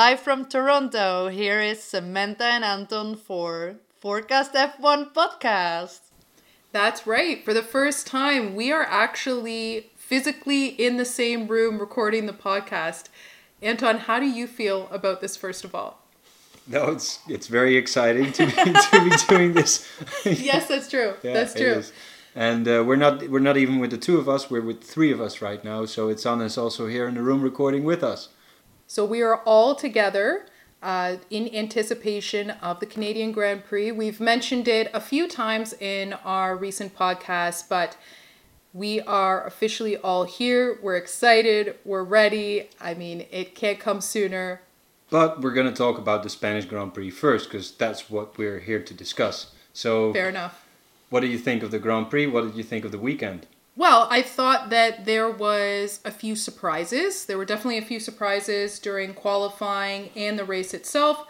guys, live from Toronto. Here is Samantha and Anton for Forecast F1 podcast. That's right. For the first time, we are actually physically in the same room recording the podcast. Anton, how do you feel about this first of all? No, it's it's very exciting to be, to be doing this. yes, that's true. Yeah, that's true. is. And uh, we're not we're not even with the two of us. We're with three of us right now. So it's Anna's also here in the room recording with us. So we are all together uh, in anticipation of the Canadian Grand Prix. We've mentioned it a few times in our recent podcasts, but we are officially all here. We're excited. We're ready. I mean, it can't come sooner. But we're going to talk about the Spanish Grand Prix first because that's what we're here to discuss. So, Fair enough. what do you think of the Grand Prix? What did you think of the weekend? Well, I thought that there was a few surprises. There were definitely a few surprises during qualifying and the race itself.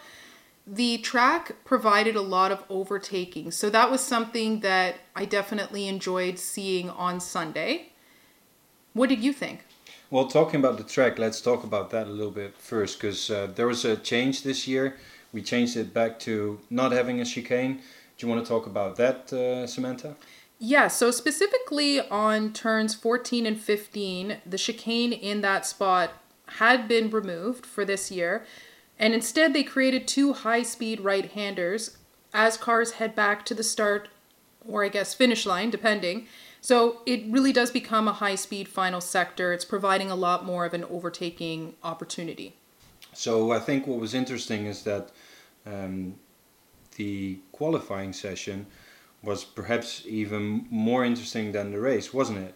The track provided a lot of overtaking, so that was something that I definitely enjoyed seeing on Sunday. What did you think? Well, talking about the track, let's talk about that a little bit first because uh, there was a change this year. We changed it back to not having a chicane. Do you want to talk about that, uh, Samantha? Yeah, so specifically on turns 14 and 15, the chicane in that spot had been removed for this year, and instead they created two high speed right handers as cars head back to the start, or I guess finish line, depending. So it really does become a high speed final sector. It's providing a lot more of an overtaking opportunity. So I think what was interesting is that um, the qualifying session was perhaps even more interesting than the race, wasn't it?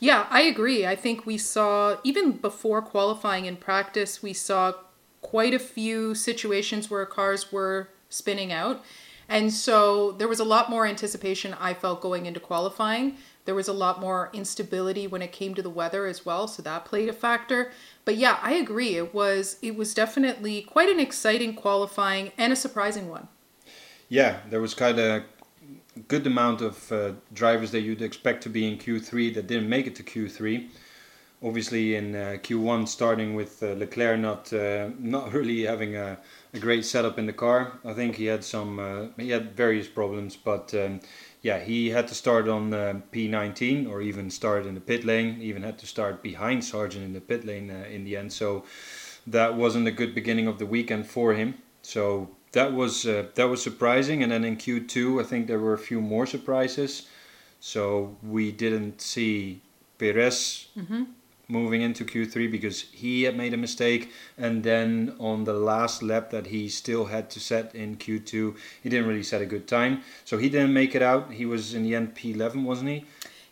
Yeah, I agree. I think we saw, even before qualifying in practice, we saw quite a few situations where cars were spinning out. And so there was a lot more anticipation, I felt, going into qualifying. There was a lot more instability when it came to the weather as well, so that played a factor. But yeah, I agree. It was it was definitely quite an exciting qualifying and a surprising one. Yeah, there was kind of good amount of uh, drivers that you'd expect to be in Q3 that didn't make it to Q3. Obviously, in uh, Q1, starting with uh, Leclerc not uh, not really having a, a great setup in the car. I think he had some uh, he had various problems, but um, yeah, he had to start on uh, P19 or even start in the pit lane. Even had to start behind Sargeant in the pit lane uh, in the end. So that wasn't a good beginning of the weekend for him. So that was uh, that was surprising. And then in Q2, I think there were a few more surprises. So we didn't see Perez moving into Q3 because he had made a mistake, and then on the last lap that he still had to set in Q2, he didn't really set a good time. So he didn't make it out. He was in the end P11, wasn't he?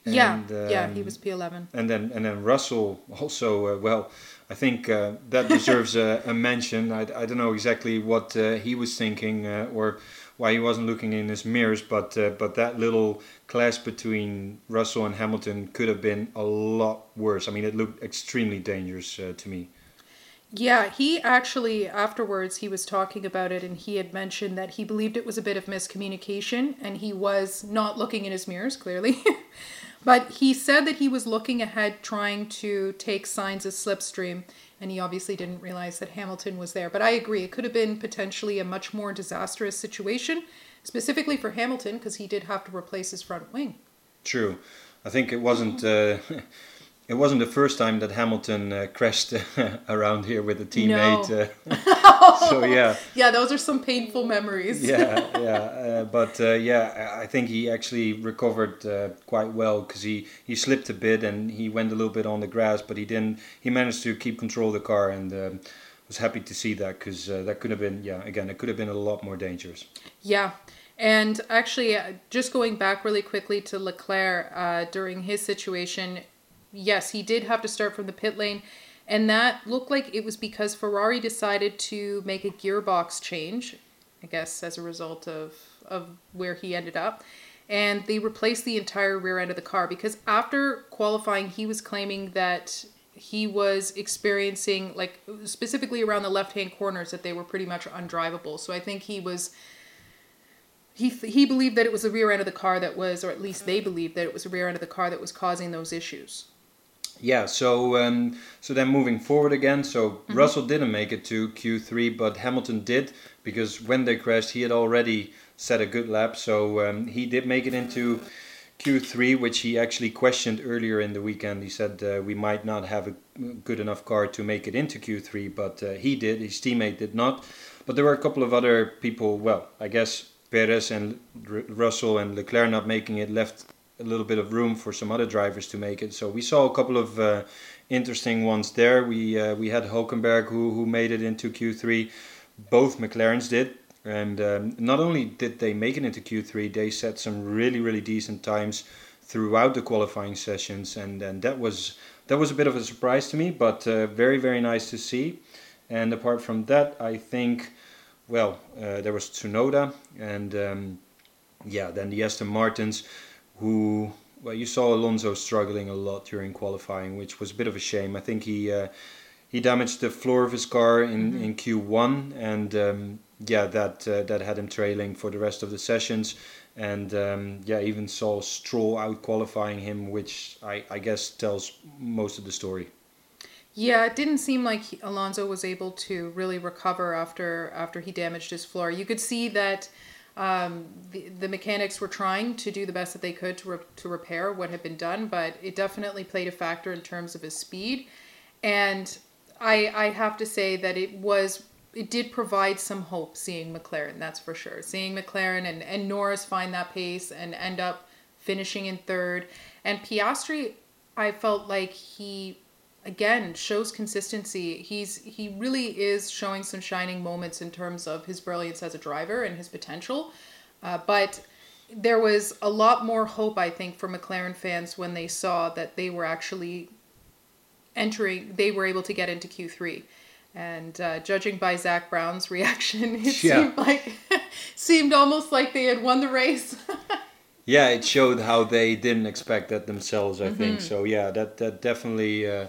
Yeah, And, yeah, he um, was P11. and then and then Russell also uh, well I think uh, that deserves a, a mention I, I don't know exactly what uh, he was thinking uh, or why he wasn't looking in his mirrors but uh, but that little clash between Russell and Hamilton could have been a lot worse I mean it looked extremely dangerous uh, to me Yeah, he actually afterwards he was talking about it and he had mentioned that he believed it was a bit of miscommunication and he was not looking in his mirrors clearly. but he said that he was looking ahead trying to take signs of slipstream and he obviously didn't realize that Hamilton was there. But I agree, it could have been potentially a much more disastrous situation specifically for Hamilton because he did have to replace his front wing. true I think it wasn't uh, it wasn't the first time that Hamilton uh, crashed around here with a teammate uh, so yeah Yeah, those are some painful memories. yeah, yeah, uh, but uh, yeah, I think he actually recovered uh, quite well because he, he slipped a bit and he went a little bit on the grass, but he didn't. He managed to keep control of the car and um, was happy to see that because uh, that could have been yeah again it could have been a lot more dangerous. Yeah. And actually, uh, just going back really quickly to Leclerc uh, during his situation, yes, he did have to start from the pit lane. And that looked like it was because Ferrari decided to make a gearbox change, I guess, as a result of, of where he ended up. And they replaced the entire rear end of the car because after qualifying, he was claiming that he was experiencing, like, specifically around the left hand corners, that they were pretty much undrivable. So I think he was he he believed that it was the rear end of the car that was, or at least they believed that it was the rear end of the car that was causing those issues. Yeah, so um, so then moving forward again, so Mm-hmm. Russell didn't make it to Q3, but Hamilton did because when they crashed, he had already set a good lap, so um, he did make it into Q3, which he actually questioned earlier in the weekend. He said uh, we might not have a good enough car to make it into Q3, but uh, he did. His teammate did not. But there were a couple of other people. Well, I guess Perez and R- Russell and Leclerc not making it left a little bit of room for some other drivers to make it. So we saw a couple of uh, interesting ones there. We uh, we had Hulkenberg who who made it into Q3. Both McLarens did. And um, not only did they make it into Q3, they set some really, really decent times throughout the qualifying sessions, and, and that was that was a bit of a surprise to me, but uh, very, very nice to see. And apart from that, I think, well, uh, there was Tsunoda, and um, yeah, then the Aston Martins, who well, you saw Alonso struggling a lot during qualifying, which was a bit of a shame. I think he uh, he damaged the floor of his car in, in Q1, and um, yeah, that uh, that had him trailing for the rest of the sessions. And um, yeah, even saw Stroll out qualifying him, which I, I guess tells most of the story. Yeah, it didn't seem like he, Alonso was able to really recover after after he damaged his floor. You could see that um, the, the mechanics were trying to do the best that they could to re- to repair what had been done, but it definitely played a factor in terms of his speed. And I I have to say that it was it did provide some hope seeing McLaren, that's for sure. Seeing McLaren and, and Norris find that pace and end up finishing in third. And Piastri, I felt like he again shows consistency. He's he really is showing some shining moments in terms of his brilliance as a driver and his potential. Uh, but there was a lot more hope, I think, for McLaren fans when they saw that they were actually entering. They were able to get into Q three. And uh, judging by Zak Brown's reaction, it Yeah. seemed like seemed almost like they had won the race. Yeah, it showed how they didn't expect that themselves. I Mm-hmm. think so. Yeah, that that definitely uh,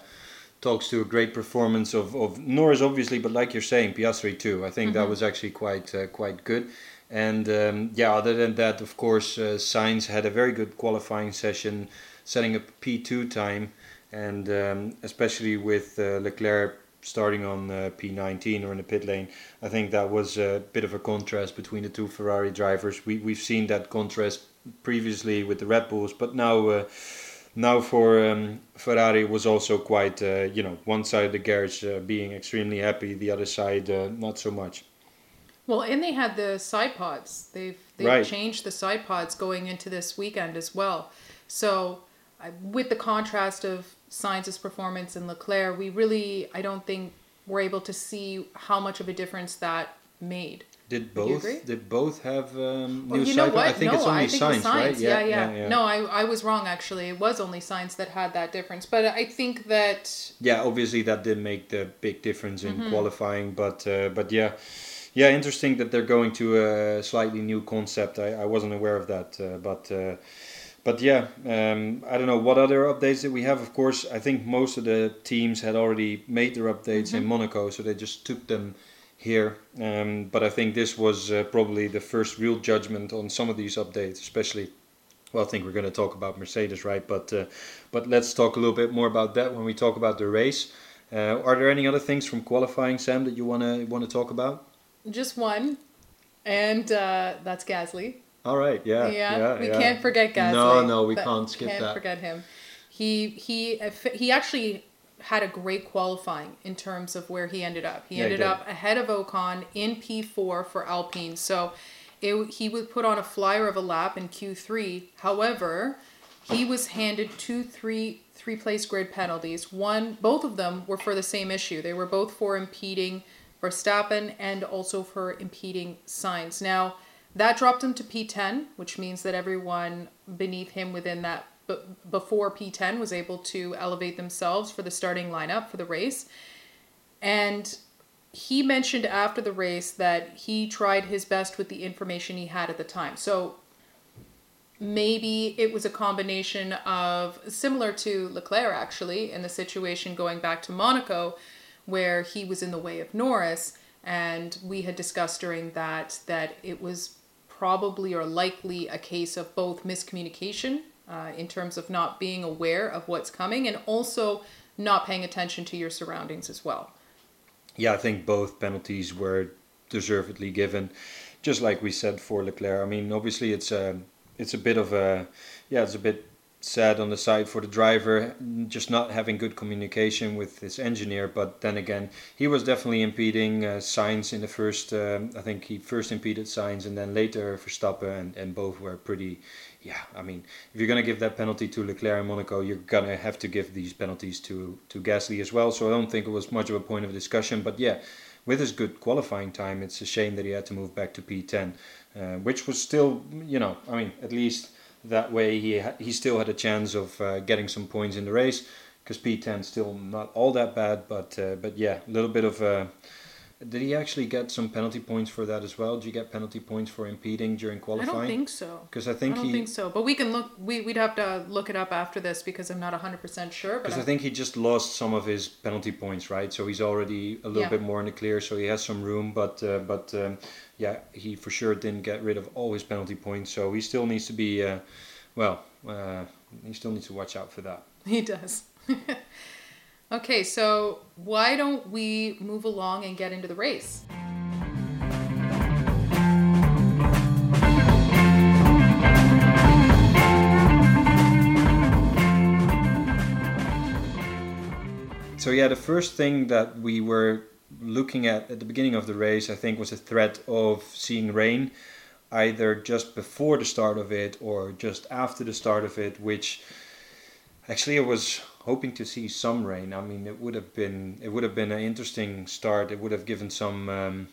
talks to a great performance of, of Norris, obviously, but like you're saying, Piastri too. I think Mm-hmm. that was actually quite uh, quite good. And um, yeah, other than that, of course, uh, Sainz had a very good qualifying session, setting a P2 time, and um, especially with uh, Leclerc starting on uh, P19 or in the pit lane. I think that was a bit of a contrast between the two Ferrari drivers. We we've seen that contrast previously with the Red Bulls, but now uh, now for um, Ferrari it was also quite uh, you know one side of the garage uh, being extremely happy, the other side uh, not so much. Well, and they had the side pods. They've they've Right. changed the side pods going into this weekend as well. So, I- with the contrast of Sainz's performance and Leclerc, we really I don't think we're able to see how much of a difference that made. Did both did both have um, Well, new you know what? I think no, it's only I think was Sainz, right? Sainz. Yeah, yeah. No, I, I was wrong actually. It was only Sainz that had that difference. But I think that yeah obviously that did make the big difference in Mm-hmm. qualifying but uh, but yeah yeah interesting that they're going to a slightly new concept i, I wasn't aware of that uh, but uh, but yeah um, i don't know what other updates that we have of course i think most of the teams had already made their updates Mm-hmm. in monaco so they just took them here um, but i think this was uh, probably the first real judgment on some of these updates especially well, I think we're going to talk about Mercedes, right? But uh, but let's talk a little bit more about that when we talk about the race. Uh, are there any other things from qualifying, Sam, that you wanna want to talk about? just one, and uh, that's Gasly. All right, yeah, yeah, yeah, we yeah. can't forget Gasly. No, no, we can't skip that. can't forget him. He he he actually had a great qualifying in terms of where he ended up. He Yeah, ended did. up ahead of Ocon in P4 for Alpine. So it, he would put on a flyer of a lap in Q3. However, he was handed two three three place grid penalties. One both of them were for the same issue. They were both for impeding Verstappen and also for impeding Sainz. Now, that dropped him to P10, which means that everyone beneath him within that b- before P10 was able to elevate themselves for the starting lineup for the race. And he mentioned after the race that he tried his best with the information he had at the time. So maybe it was a combination of similar to Leclerc actually in the situation going back to Monaco where he was in the way of Norris and we had discussed during that that it was probably or likely a case of both miscommunication uh, in terms of not being aware of what's coming and also not paying attention to your surroundings as well. Yeah, I think both penalties were deservedly given, just like we said for Leclerc. I mean, obviously it's a it's a bit of a yeah, it's a bit sad on the side for the driver, just not having good communication with his engineer. But then again, he was definitely impeding uh, Sainz in the first. Um, I think he first impeded Sainz and then later Verstappen, and, and both were pretty. Yeah, I mean, if you're gonna give that penalty to Leclerc in Monaco, you're gonna have to give these penalties to to Gasly as well. So I don't think it was much of a point of discussion. But yeah, with his good qualifying time, it's a shame that he had to move back to P10, uh, which was still, you know, I mean, at least that way, he ha- he still had a chance of uh, getting some points in the race because P10 still not all that bad, but uh, but yeah, a little bit of a. Did he actually get some penalty points for that as well? Did you get penalty points for impeding during qualifying? I don't think so. Because I think he I don't he. think so. But we can look. We we'd have to look it up after this because I'm not 100 percent sure. Because I I'm- think he just lost some of his penalty points, right? So he's already a little Yeah. bit more in the clear, so he has some room. But uh, but um, yeah, he for sure didn't get rid of all his penalty points, so he still needs to be, uh, well, uh, he still needs to watch out for that. He does. okay, so why don't we move along and get into the race? So yeah, the first thing that we were looking at at the beginning of the race, I think, was a threat of seeing rain, either just before the start of it or just after the start of it. Which actually, I was hoping to see some rain. I mean, it would have been it would have been an interesting start. It would have given some. Um,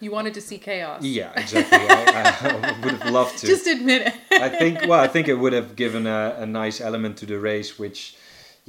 You wanted to see chaos. yeah, exactly. I, I would have loved to. Just admit it. I think well, I think it would have given a, a nice element to the race, which,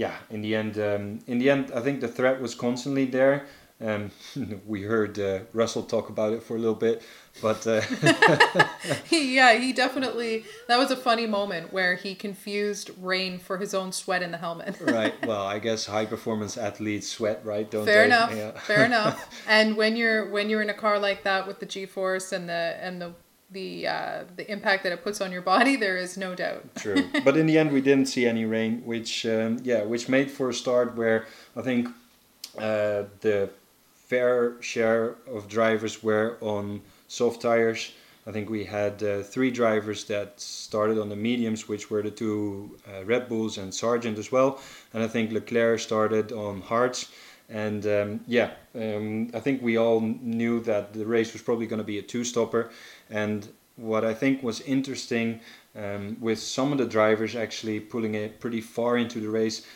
yeah, in the end, um, in the end, I think the threat was constantly there. Um, we heard uh, Russell talk about it for a little bit, but uh, yeah, he definitely. That was a funny moment where he confused rain for his own sweat in the helmet. right. Well, I guess high performance athletes sweat, right? Don't Fair they? enough. Yeah. Fair enough. And when you're when you're in a car like that with the G-force and the and the the uh, the impact that it puts on your body, there is no doubt. True, but in the end, we didn't see any rain, which um, yeah, which made for a start where I think uh, the fair share of drivers were on soft tires. I think we had uh, three drivers that started on the mediums, which were the two uh, Red Bulls and Sargeant as well, and I think Leclerc started on hards. And um, yeah, um, I think we all knew that the race was probably going to be a two-stopper. And what I think was interesting um, with some of the drivers actually pulling it pretty far into the race,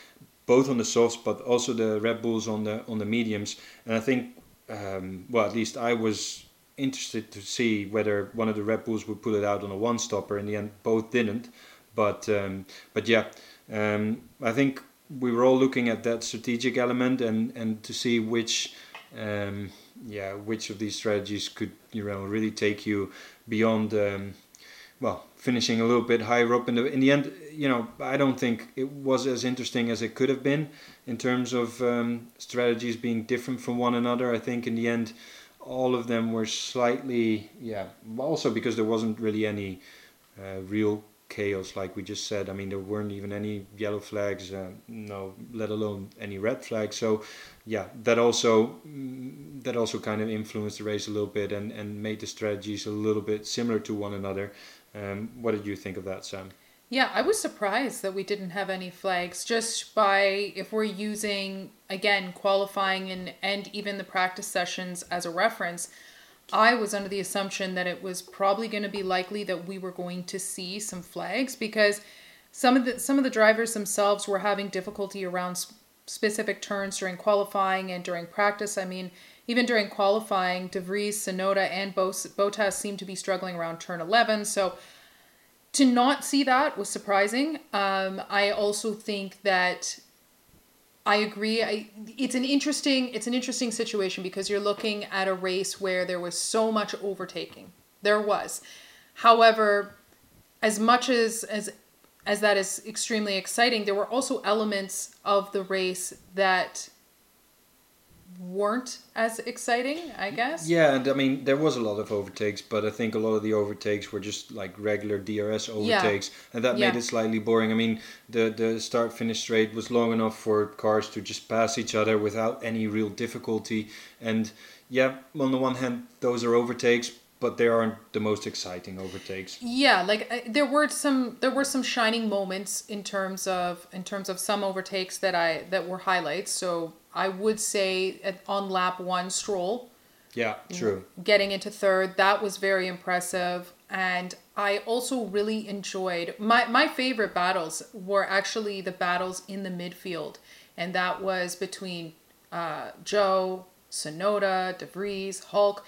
both on the softs but also the Red Bulls on the on the mediums. And I think, um, well, at least I was interested to see whether one of the Red Bulls would pull it out on a one-stopper. In the end, both didn't. But um, but yeah, um, I think we were all looking at that strategic element and and to see which. Um, yeah, which of these strategies could you know really take you beyond um, well finishing a little bit higher up. In the in the end you know I don't think it was as interesting as it could have been in terms of um, strategies being different from one another. I think in the end all of them were slightly yeah also because there wasn't really any uh, real chaos like we just said. I mean there weren't even any yellow flags uh, no let alone any red flags. So yeah that also mm, that also kind of influenced the race a little bit and and made the strategies a little bit similar to one another um, what did you think of that sam Yeah, I was surprised that we didn't have any flags just by if we're using again qualifying and and even the practice sessions as a reference. I was under the assumption that it was probably going to be likely that we were going to see some flags because some of the some of the drivers themselves were having difficulty around s- specific turns during qualifying and during practice. I mean, even during qualifying, De Vries, Tsunoda, and Bottas seemed to be struggling around turn 11. So to not see that was surprising. Um, I also think that I agree. I, it's an interesting it's an interesting situation because you're looking at a race where there was so much overtaking. There was, however, as much as as as that is extremely exciting, there were also elements of the race that weren't as exciting, I guess. Yeah, and I mean there was a lot of overtakes, but I think a lot of the overtakes were just like regular DRS overtakes, and that Yeah. made it slightly boring. I mean the the start finish straight was long enough for cars to just pass each other without any real difficulty. And yeah, on the one hand, those are overtakes, but they aren't the most exciting overtakes. Yeah, like I, there were some there were some shining moments in terms of in terms of some overtakes that I that were highlights. So I would say at, on lap one, Stroll Yeah, true. getting into third that was very impressive, and I also really enjoyed my my favorite battles were actually the battles in the midfield, and that was between uh, Zhou, Tsunoda, De Vries, Hulk,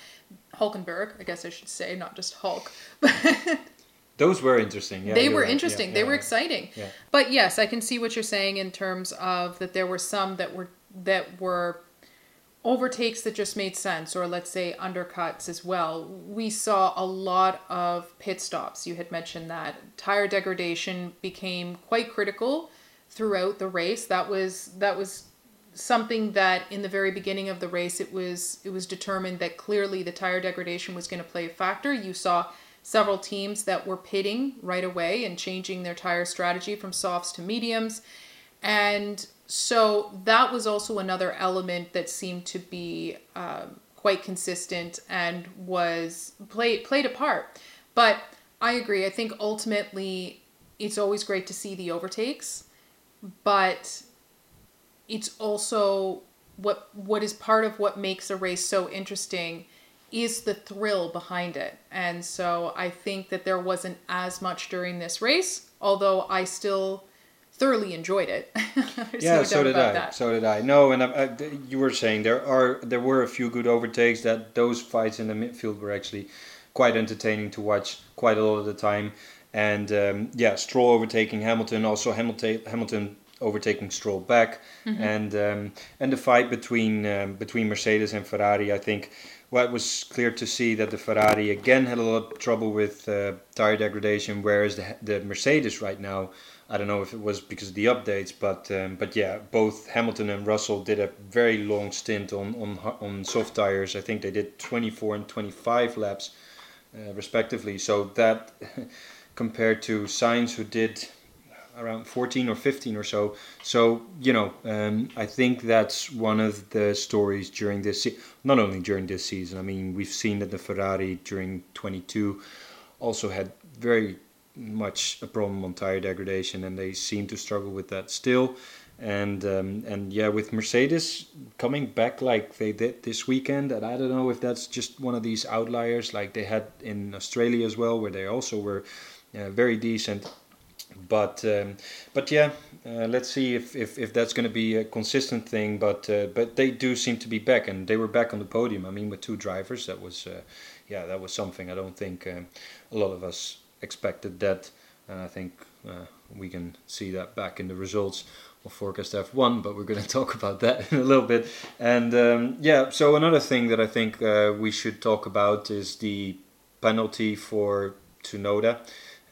Hulkenberg. I guess I should say, not just Hulk. Those were interesting. Yeah, they were right. Yeah, interesting. they yeah, were yeah. exciting. Yeah. But yes, I can see what you're saying in terms of that there were some that were that were overtakes that just made sense or let's say undercuts as well. We saw a lot of pit stops. You had mentioned that tire degradation became quite critical throughout the race. That was that was something that in the very beginning of the race it was it was determined that clearly the tire degradation was going to play a factor. You saw several teams that were pitting right away and changing their tire strategy from softs to mediums. And so that was also another element that seemed to be um, quite consistent and was played played a part. But I agree. I think ultimately it's always great to see the overtakes, but it's also what what is part of what makes a race so interesting is the thrill behind it. And so I think that there wasn't as much during this race, although I still thoroughly enjoyed it. Yeah, no so did I. that. So did I. No, and I, I, you were saying there are there were a few good overtakes. That those fights in the midfield were actually quite entertaining to watch quite a lot of the time. And um, yeah, Stroll overtaking Hamilton, also Hamilton Hamilton overtaking Stroll back, Mm-hmm. and um, and the fight between um, between Mercedes and Ferrari. I think well, it was clear to see that the Ferrari again had a lot of trouble with uh, tire degradation, whereas the the Mercedes right now. I don't know if it was because of the updates, but um, but yeah, both Hamilton and Russell did a very long stint on on on soft tires. I think they did 24 and 25 laps, uh, respectively. So that compared to Sainz, who did around 14 or 15 or so. So you know, um, I think that's one of the stories during this. Se- not only during this season. I mean, we've seen that the Ferrari during 22 also had very much a problem on tire degradation, and they seem to struggle with that still. And um, and yeah, with Mercedes coming back like they did this weekend, and I don't know if that's just one of these outliers like they had in Australia as well, where they also were uh, very decent. But um, but yeah, uh, let's see if, if, if that's going to be a consistent thing. But uh, but they do seem to be back, and they were back on the podium. I mean, with two drivers, that was uh, yeah, that was something. I don't think um, a lot of us expected that. And I think uh, we can see that back in the results of Forecast F1, but we're going to talk about that in a little bit. And um, yeah, so another thing that I think uh, we should talk about is the penalty for Tsunoda.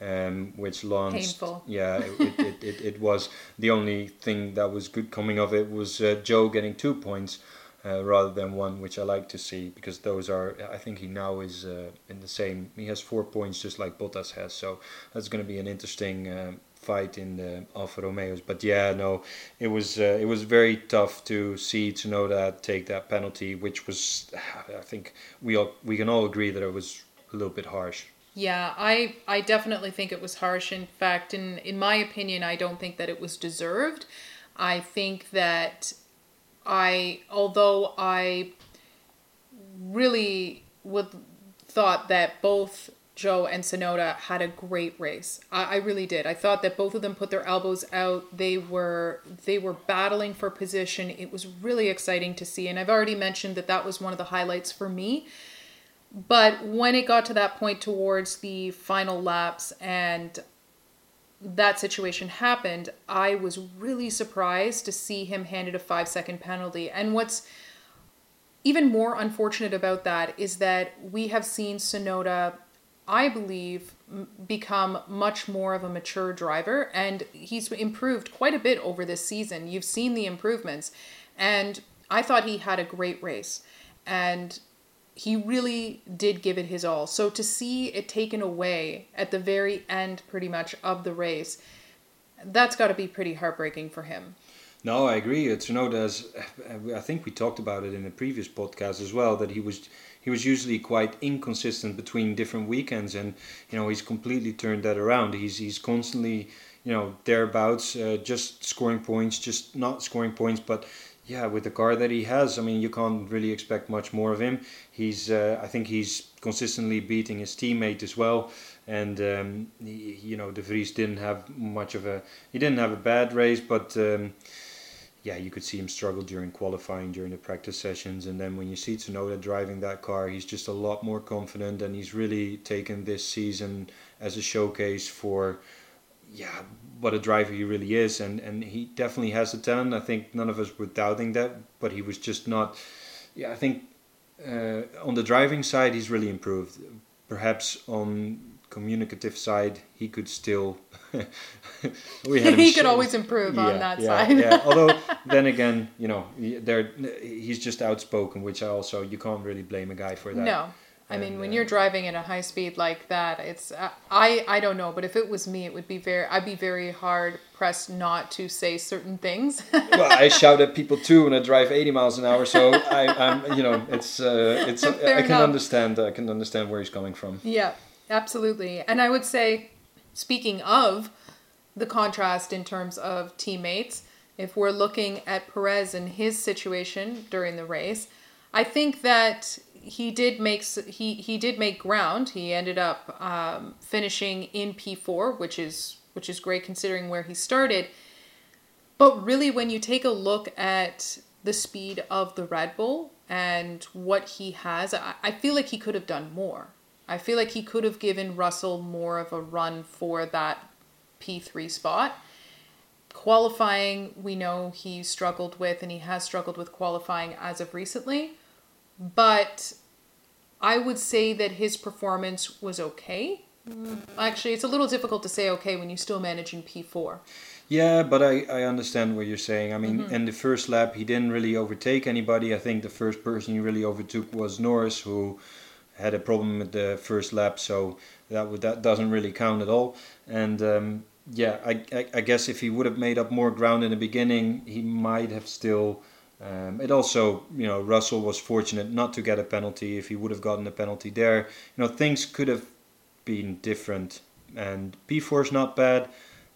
Um, which launched, Painful. yeah, it, it, it, it, it was the only thing that was good coming of it was uh, Zhou getting two points uh, rather than one, which I like to see because those are. I think he now is uh, in the same. He has four points just like Bottas has, so that's going to be an interesting uh, fight in the Alfa Romeos. But yeah, no, it was uh, it was very tough to see to know that take that penalty, which was. I think we all we can all agree that it was a little bit harsh. Yeah, I I definitely think it was harsh. In fact, in in my opinion, I don't think that it was deserved. I think that I although I really would thought that both Zhou and Tsunoda had a great race. I, I really did. I thought that both of them put their elbows out. They were they were battling for position. It was really exciting to see, and I've already mentioned that that was one of the highlights for me. But when it got to that point towards the final laps and that situation happened, I was really surprised to see him handed a five second penalty. And what's even more unfortunate about that is that we have seen Tsunoda, I believe, become much more of a mature driver, and he's improved quite a bit over this season. You've seen the improvements. And I thought he had a great race, and he really did give it his all. So to see it taken away at the very end, pretty much of the race, that's got to be pretty heartbreaking for him. No, I agree. It's you know, there's. I think we talked about it in a previous podcast as well that he was he was usually quite inconsistent between different weekends, and you know he's completely turned that around. He's he's constantly you know thereabouts, uh, just scoring points, just not scoring points, but yeah, with the car that he has, I mean, you can't really expect much more of him. He's, uh, I think, he's consistently beating his teammate as well, and um, he, you know, De Vries didn't have much of a, he didn't have a bad race, but um, yeah, you could see him struggle during qualifying, during the practice sessions, and then when you see Tsunoda driving that car, he's just a lot more confident, and he's really taken this season as a showcase for yeah, what a driver he really is, and and he definitely has the talent. I think none of us were doubting that, but he was just not. Yeah, I think uh, on the driving side he's really improved. Perhaps on communicative side he could still. we had he could always improve yeah, on that yeah, side. yeah. Although then again, you know, there he's just outspoken, which I also you can't really blame a guy for that. No. I mean, when uh, you're driving at a high speed like that, it's uh, I I don't know, but if it was me, it would be very I'd be very hard pressed not to say certain things. well, I shout at people too when I drive 80 miles an hour, so I, am you know it's uh, it's I can enough. understand I can understand where he's coming from. Yeah, absolutely, and I would say, speaking of the contrast in terms of teammates, if we're looking at Perez and his situation during the race, I think that he did make he he did make ground. He ended up um, finishing in P four, which is which is great considering where he started. But really, when you take a look at the speed of the Red Bull and what he has, I, I feel like he could have done more. I feel like he could have given Russell more of a run for that P3 spot. Qualifying, we know he struggled with, and he has struggled with qualifying as of recently but I would say that his performance was okay. Actually, it's a little difficult to say okay when you're still manage in P4. Yeah, but I, I understand what you're saying. I mean, mm-hmm. in the first lap, he didn't really overtake anybody. I think the first person he really overtook was Norris, who had a problem with the first lap, so that would, that doesn't really count at all. And um, yeah, I, I, I guess if he would have made up more ground in the beginning, he might have still um, it also, you know, Russell was fortunate not to get a penalty. If he would have gotten a penalty there, you know, things could have been different. And P4 is not bad,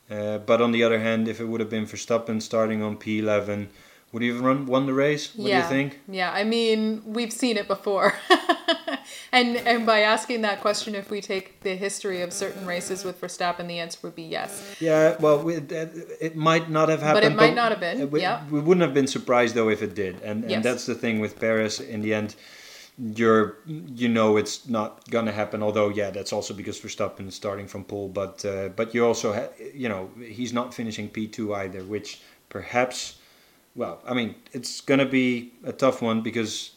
uh, but on the other hand, if it would have been Verstappen starting on P11, would he even run, won the race? What yeah. do you think? Yeah, I mean, we've seen it before. and and by asking that question, if we take the history of certain races with Verstappen, the answer would be yes. Yeah, well, it, it might not have happened. But it might but not have been. We, yeah. we wouldn't have been surprised though if it did, and yes. and that's the thing with Perez. In the end, you're you know it's not gonna happen. Although yeah, that's also because Verstappen is starting from pole, but uh, but you also ha- you know he's not finishing P two either, which perhaps. Well, I mean, it's going to be a tough one because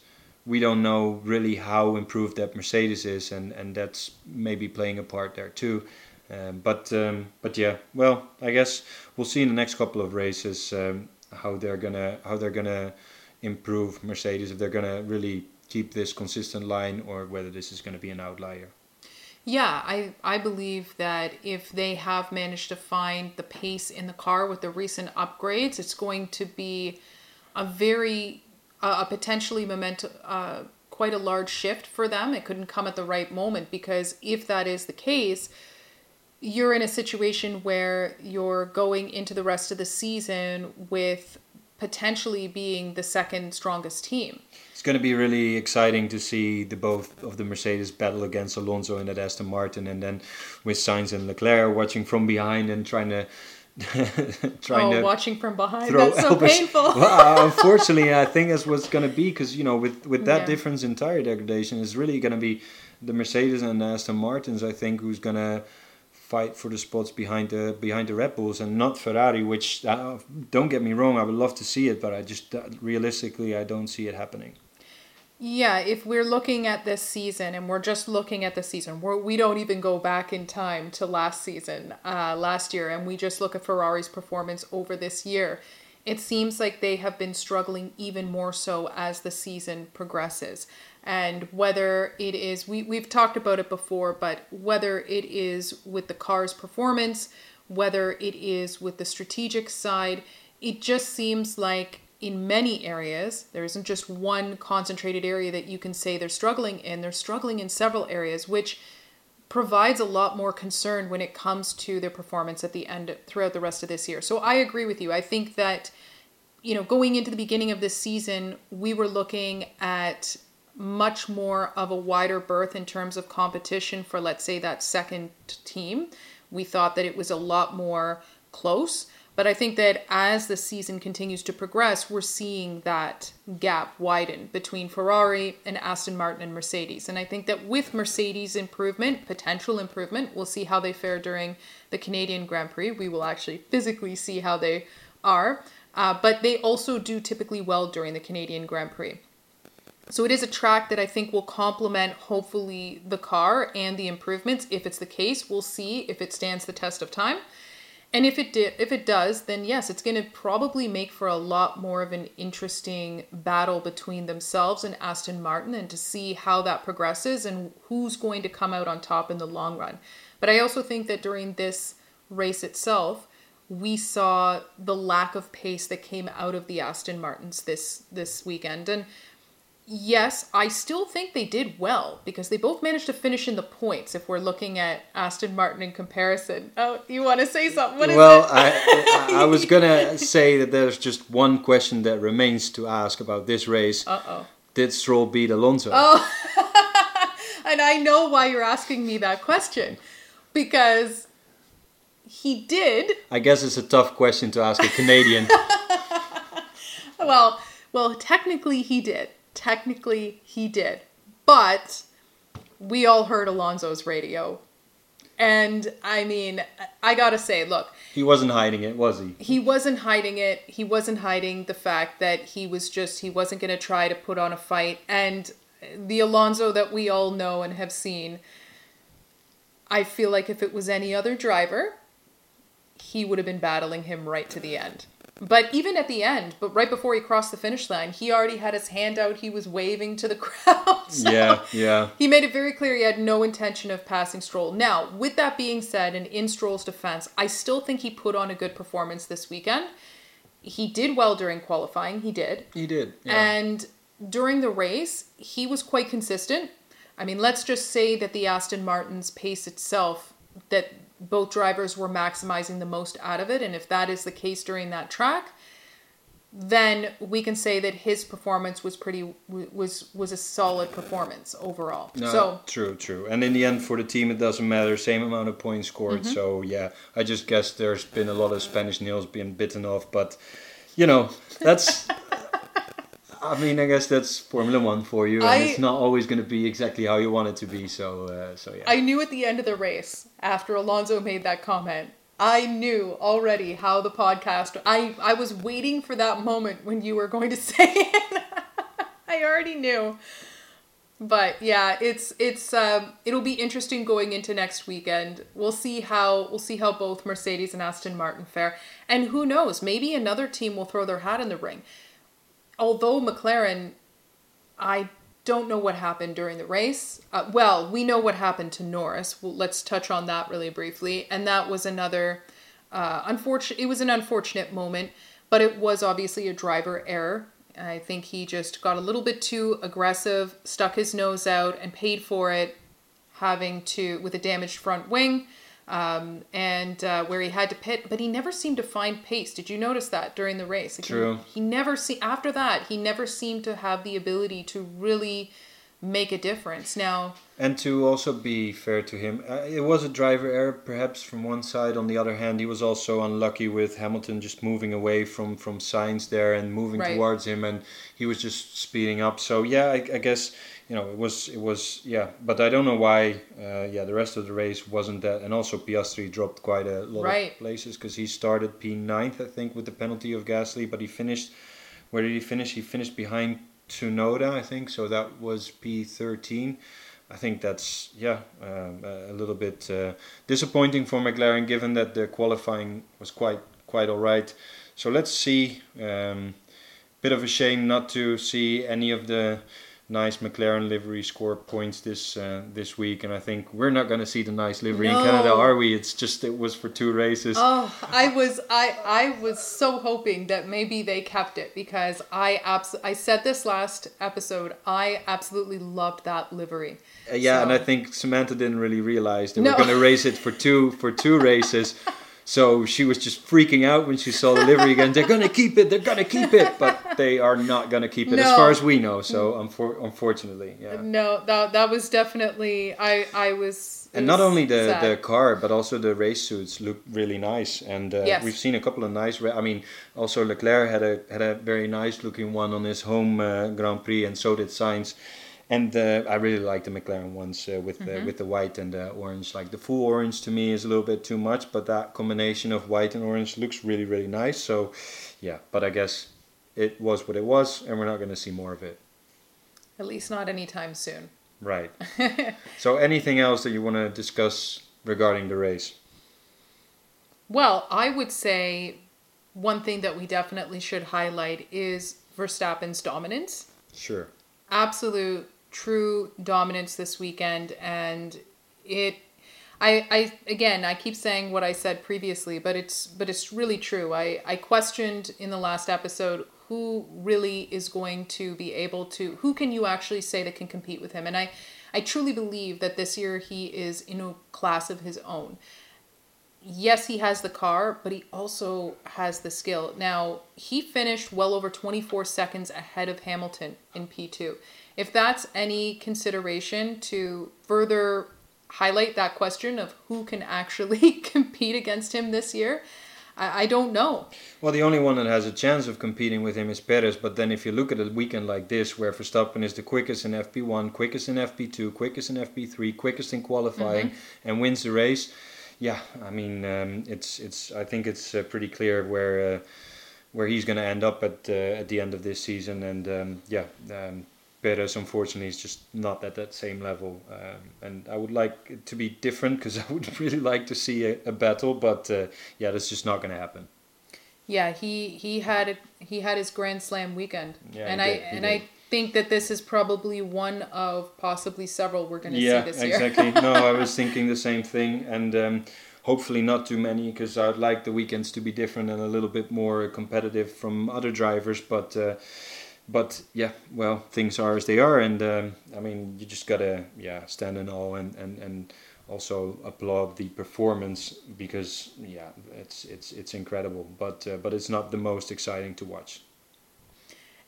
we don't know really how improved that Mercedes is, and, and that's maybe playing a part there too. Um, but um, but yeah, well, I guess we'll see in the next couple of races um, how they're gonna how they're gonna improve Mercedes if they're gonna really keep this consistent line or whether this is gonna be an outlier. Yeah, I I believe that if they have managed to find the pace in the car with the recent upgrades, it's going to be a very a, potentially momentum, uh, quite a large shift for them. It couldn't come at the right moment because if that is the case, you're in a situation where you're going into the rest of the season with potentially being the second strongest team. It's going to be really exciting to see the both of the Mercedes battle against Alonso and at Aston Martin, and then with Sainz and Leclerc watching from behind and trying to trying oh, to watching from behind. That's so painful. well, uh, unfortunately, I think that's what's going to be because you know with with that yeah. difference in tire degradation is really going to be the Mercedes and the Aston Martins. I think who's going to fight for the spots behind the behind the Red Bulls and not Ferrari. Which uh, don't get me wrong, I would love to see it, but I just uh, realistically I don't see it happening. Yeah, if we're looking at this season and we're just looking at the season, we're, we don't even go back in time to last season, uh, last year, and we just look at Ferrari's performance over this year. it seems like they have been struggling even more so as the season progresses. And whether it is, we, we've talked about it before, but whether it is with the car's performance, whether it is with the strategic side, it just seems like in many areas, there isn't just one concentrated area that you can say they're struggling in. They're struggling in several areas, which provides a lot more concern when it comes to their performance at the end throughout the rest of this year. So I agree with you. I think that you know, going into the beginning of this season, we were looking at much more of a wider berth in terms of competition for let's say that second team. We thought that it was a lot more close. But I think that as the season continues to progress, we're seeing that gap widen between Ferrari and Aston Martin and Mercedes. And I think that with Mercedes' improvement, potential improvement, we'll see how they fare during the Canadian Grand Prix. We will actually physically see how they are. Uh, but they also do typically well during the Canadian Grand Prix. So it is a track that I think will complement hopefully the car and the improvements. If it's the case, we'll see if it stands the test of time. And if it did, if it does, then yes, it's going to probably make for a lot more of an interesting battle between themselves and Aston Martin, and to see how that progresses and who's going to come out on top in the long run. But I also think that during this race itself, we saw the lack of pace that came out of the Aston Martins this this weekend, and yes, I still think they did well because they both managed to finish in the points. If we're looking at Aston Martin in comparison, oh, you want to say something? What is well, it? I, I was gonna say that there's just one question that remains to ask about this race. Uh oh. Did Stroll beat Alonso? Oh, and I know why you're asking me that question because he did. I guess it's a tough question to ask a Canadian. well, well, technically he did technically he did. But we all heard Alonso's radio. And I mean, I gotta say, look. He wasn't hiding it, was he? He wasn't hiding it. He wasn't hiding the fact that he was just, he wasn't gonna try to put on a fight. And the Alonso that we all know and have seen, I feel like if it was any other driver, he would have been battling him right to the end. But even at the end, but right before he crossed the finish line, he already had his hand out. He was waving to the crowd. So yeah, yeah. He made it very clear he had no intention of passing Stroll. Now, with that being said, and in Stroll's defense, I still think he put on a good performance this weekend. He did well during qualifying. He did. He did. Yeah. And during the race, he was quite consistent. I mean, let's just say that the Aston Martin's pace itself, that both drivers were maximizing the most out of it. And if that is the case during that track, then we can say that his performance was pretty was was a solid performance overall. No, so true, true. And in the end, for the team, it doesn't matter. Same amount of points scored. Mm-hmm. So yeah, I just guess there's been a lot of Spanish nails being bitten off, but you know that's I mean, I guess that's Formula One for you, and I, it's not always going to be exactly how you want it to be. So, uh, so yeah. I knew at the end of the race, after Alonso made that comment, I knew already how the podcast. I I was waiting for that moment when you were going to say it. I already knew. But yeah, it's it's um, it'll be interesting going into next weekend. We'll see how we'll see how both Mercedes and Aston Martin fare, and who knows, maybe another team will throw their hat in the ring although McLaren, I don't know what happened during the race. Uh, well, we know what happened to Norris. Well, let's touch on that really briefly. And that was another uh, unfortunate. It was an unfortunate moment, but it was obviously a driver error. I think he just got a little bit too aggressive, stuck his nose out, and paid for it, having to with a damaged front wing um, and uh, where he had to pit, but he never seemed to find pace. Did you notice that during the race? Like True. He, he never see after that. He never seemed to have the ability to really make a difference. Now, and to also be fair to him, uh, it was a driver error, perhaps from one side. On the other hand, he was also unlucky with Hamilton just moving away from from Sainz there and moving right. towards him, and he was just speeding up. So yeah, I, I guess you know, it was it was yeah, but I don't know why. Uh, yeah, the rest of the race wasn't that, and also Piastri dropped quite a lot right. of places because he started P 9th, I think, with the penalty of Gasly, but he finished. Where did he finish? He finished behind Tsunoda, I think. So that was P thirteen. I think that's yeah um, a little bit uh, disappointing for McLaren, given that the qualifying was quite quite all right. so let's see. Um, bit of a shame not to see any of the nice McLaren livery score points this uh, this week, and I think we're not going to see the nice livery No. in Canada, are we? It's just it was for two races. Oh, I was I I was so hoping that maybe they kept it because I abs- I said this last episode. I absolutely loved that livery. Uh, yeah, and I think Samantha didn't really realize they No. were going to race it for two for two races. So she was just freaking out when she saw the livery again. They're gonna keep it. They're gonna keep it, but they are not gonna keep it, as far as we know. So unfor- unfortunately, yeah. No, that that was definitely I I was. And not was only the, sad. the car, but also the race suits look really nice. And uh, Yes. we've seen a couple of nice. Ra- I mean, also Leclerc had a had a very nice looking one on his home uh, Grand Prix, and so did Sainz. And uh, I really like the McLaren ones uh, with the with the white and the orange. Like the full orange to me is a little bit too much, but that combination of white and orange looks really really nice. So, yeah. But I guess it was what it was, and we're not going to see more of it. At least not anytime soon. Right. so, anything else that you want to discuss regarding the race? Well, I would say one thing that we definitely should highlight is Verstappen's dominance. Sure. Absolute true dominance this weekend and it I, I again I keep saying what I said previously, but it's but it's really true. I, I questioned in the last episode who really is going to be able to who can you actually say that can compete with him? And I, I truly believe that this year he is in a class of his own yes, he has the car, but he also has the skill. Now, he finished well over 24 seconds ahead of Hamilton in P2. If that's any consideration to further highlight that question of who can actually compete against him this year, I, I don't know. Well, the only one that has a chance of competing with him is Perez. But then, if you look at a weekend like this, where Verstappen is the quickest in FP1, quickest in FP2, quickest in FP3, quickest in qualifying, and wins the race, yeah, I mean, um, it's it's. I think it's uh, pretty clear where uh, where he's going to end up at uh, at the end of this season. And um, yeah, um, Perez unfortunately is just not at that same level. Um, and I would like it to be different because I would really like to see a, a battle. But uh, yeah, that's just not going to happen. Yeah, he he had he had his Grand Slam weekend, Yeah, and I did, and did. I think that this is probably one of possibly several we're going to yeah, see this year. Yeah, exactly. no, I was thinking the same thing, and um, hopefully not too many because I'd like the weekends to be different and a little bit more competitive from other drivers. But uh, but yeah, well, things are as they are, and um, I mean, you just gotta yeah stand in awe and and and also applaud the performance because yeah, it's it's it's incredible. But uh, but it's not the most exciting to watch.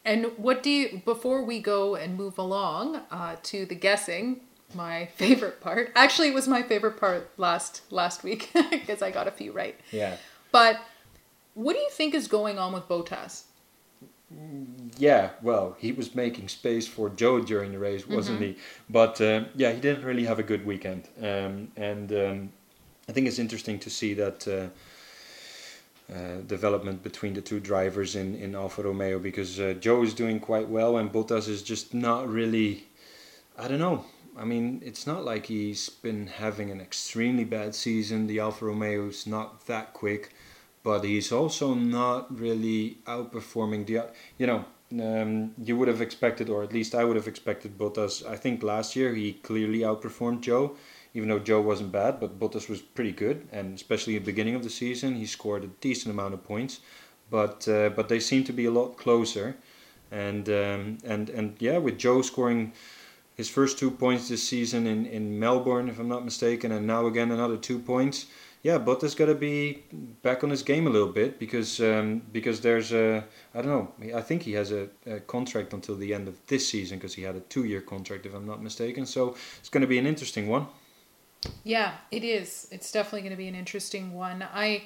And what do you, before we go and move along uh, to the guessing, my favorite part. Actually, it was my favorite part last last week because I got a few right. Yeah. But what do you think is going on with Bottas? Yeah, well, he was making space for Zhou during the race, wasn't he? But uh, yeah, he didn't really have a good weekend. Um, and um, I think it's interesting to see that uh, uh, development between the two drivers in, in Alfa Romeo because uh, Zhou is doing quite well and Bottas is just not really. I don't know. I mean, it's not like he's been having an extremely bad season. The Alfa Romeo is not that quick but he's also not really outperforming the you know um, you would have expected or at least I would have expected Bottas. I think last year he clearly outperformed Zhou even though Zhou wasn't bad but Bottas was pretty good and especially at the beginning of the season he scored a decent amount of points. But uh, but they seem to be a lot closer. And um, and and yeah with Zhou scoring his first two points this season in, in Melbourne if I'm not mistaken and now again another two points yeah, Bottas got to be back on his game a little bit because um, because there's a I don't know I think he has a, a contract until the end of this season because he had a two year contract if I'm not mistaken. So it's going to be an interesting one. Yeah, it is. It's definitely going to be an interesting one. I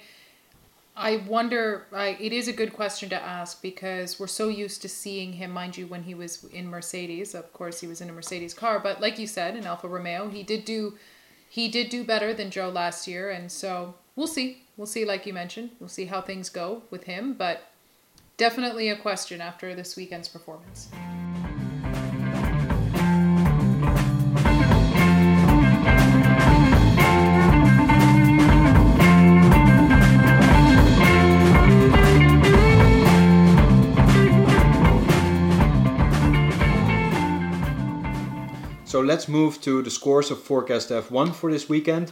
I wonder. I, it is a good question to ask because we're so used to seeing him. Mind you, when he was in Mercedes, of course, he was in a Mercedes car. But like you said, in Alfa Romeo, he did do he did do better than Zhou last year, and so we'll see. We'll see, like you mentioned, we'll see how things go with him. But definitely a question after this weekend's performance. Let's move to the scores of Forecast F1 for this weekend.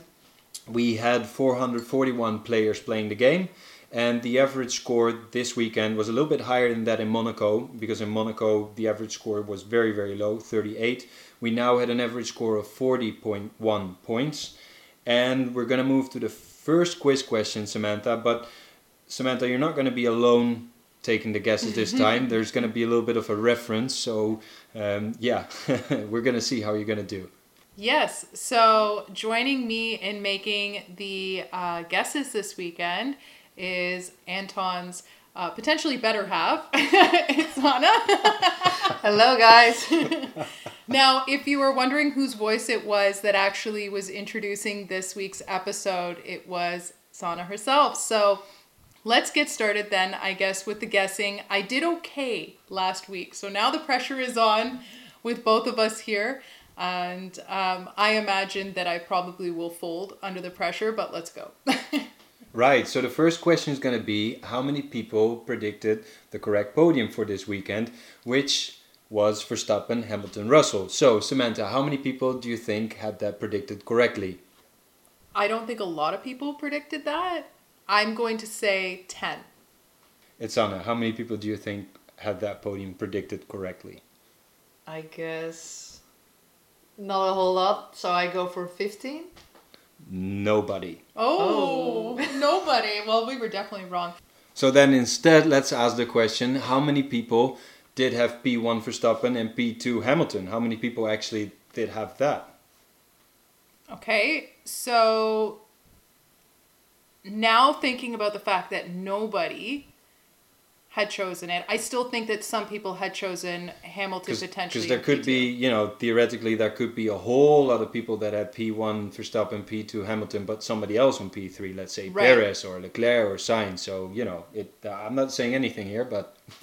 We had 441 players playing the game, and the average score this weekend was a little bit higher than that in Monaco, because in Monaco the average score was very, very low 38. We now had an average score of 40.1 points. And we're going to move to the first quiz question, Samantha. But Samantha, you're not going to be alone taking the guesses this time. There's going to be a little bit of a reference. So, um, yeah, we're going to see how you're going to do. Yes. So, joining me in making the uh, guesses this weekend is Anton's uh, potentially better half. it's. Hello, guys. now, if you were wondering whose voice it was that actually was introducing this week's episode, it was Sanne herself. So let's get started then, I guess, with the guessing. I did okay last week, so now the pressure is on with both of us here. And um, I imagine that I probably will fold under the pressure, but let's go. Right, so the first question is going to be how many people predicted the correct podium for this weekend, which was Verstappen, Hamilton, Russell. So, Samantha, how many people do you think had that predicted correctly? I don't think a lot of people predicted that. I'm going to say 10. Itsanne. How many people do you think had that podium predicted correctly? I guess not a whole lot, so I go for 15. Nobody. Oh, oh. nobody. Well, we were definitely wrong. So then instead, let's ask the question how many people did have P1 Verstappen and P2 Hamilton? How many people actually did have that? Okay, so now thinking about the fact that nobody had chosen it. I still think that some people had chosen Hamilton Cause, potentially. Because there could P2. be, you know, theoretically, there could be a whole lot of people that had P1 Verstappen, P2 Hamilton, but somebody else on P3, let's say right. Perez or Leclerc or Sainz. So, you know, it. Uh, I'm not saying anything here, but.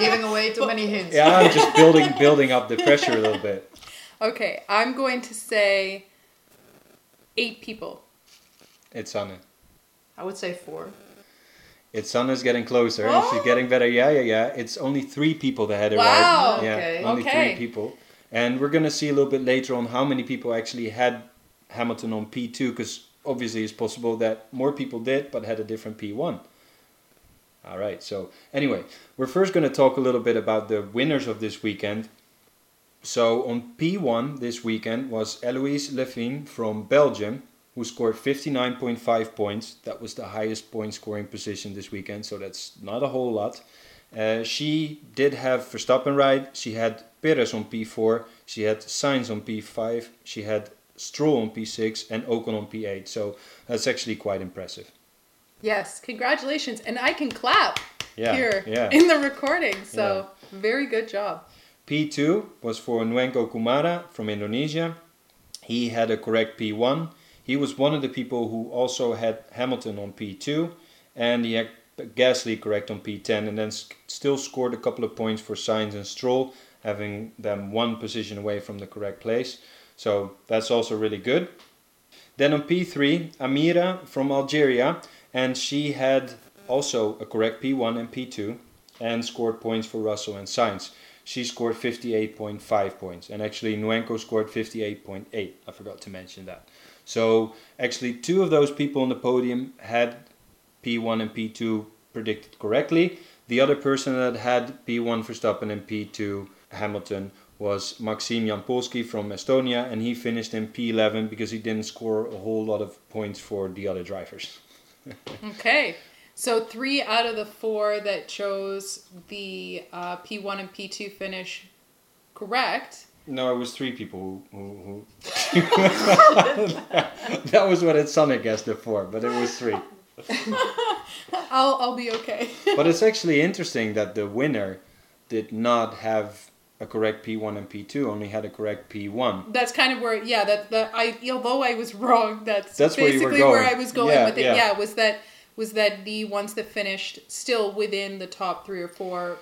Giving away too many hints. Yeah, I'm just building, building up the pressure a little bit. Okay, I'm going to say eight people. Itsanne. I would say four. It's Sanne's getting closer. Oh. She's getting better. Yeah, yeah, yeah. It's only three people that had it wow. right. Yeah, okay. only okay. three people. And we're gonna see a little bit later on how many people actually had Hamilton on P two, because obviously it's possible that more people did, but had a different P one. All right. So anyway, we're first gonna talk a little bit about the winners of this weekend. So on P one this weekend was Eloise Levine from Belgium who scored 59.5 points. That was the highest point scoring position this weekend, so that's not a whole lot. Uh, she did have Verstappen right. She had Perez on P4. She had Sainz on P5. She had Stroll on P6 and Ocon on P8. So that's actually quite impressive. Yes, congratulations. And I can clap yeah, here yeah. in the recording. So yeah. very good job. P2 was for Nwenko Kumara from Indonesia. He had a correct P1. He was one of the people who also had Hamilton on P2 and he had Gasly correct on P10 and then still scored a couple of points for Sainz and Stroll, having them one position away from the correct place. So that's also really good. Then on P3, Amira from Algeria, and she had also a correct P1 and P2 and scored points for Russell and Sainz. She scored 58.5 points, and actually Nwenko scored 58.8. I forgot to mention that. So actually, two of those people on the podium had P1 and P2 predicted correctly. The other person that had P1 for Verstappen and P2 Hamilton was Maxim Jampolsky from Estonia, and he finished in P11 because he didn't score a whole lot of points for the other drivers. okay. So three out of the four that chose the uh, P1 and P2 finish correct no, it was three people who. who, who that was what it Sonic guessed it for, but it was three. I'll I'll be okay. but it's actually interesting that the winner did not have a correct P1 and P2, only had a correct P1. That's kind of where, yeah, that, that I, although I was wrong, that's, that's basically where, where, I was going yeah, with it. Yeah. yeah, was that was that the ones that finished still within the top three or four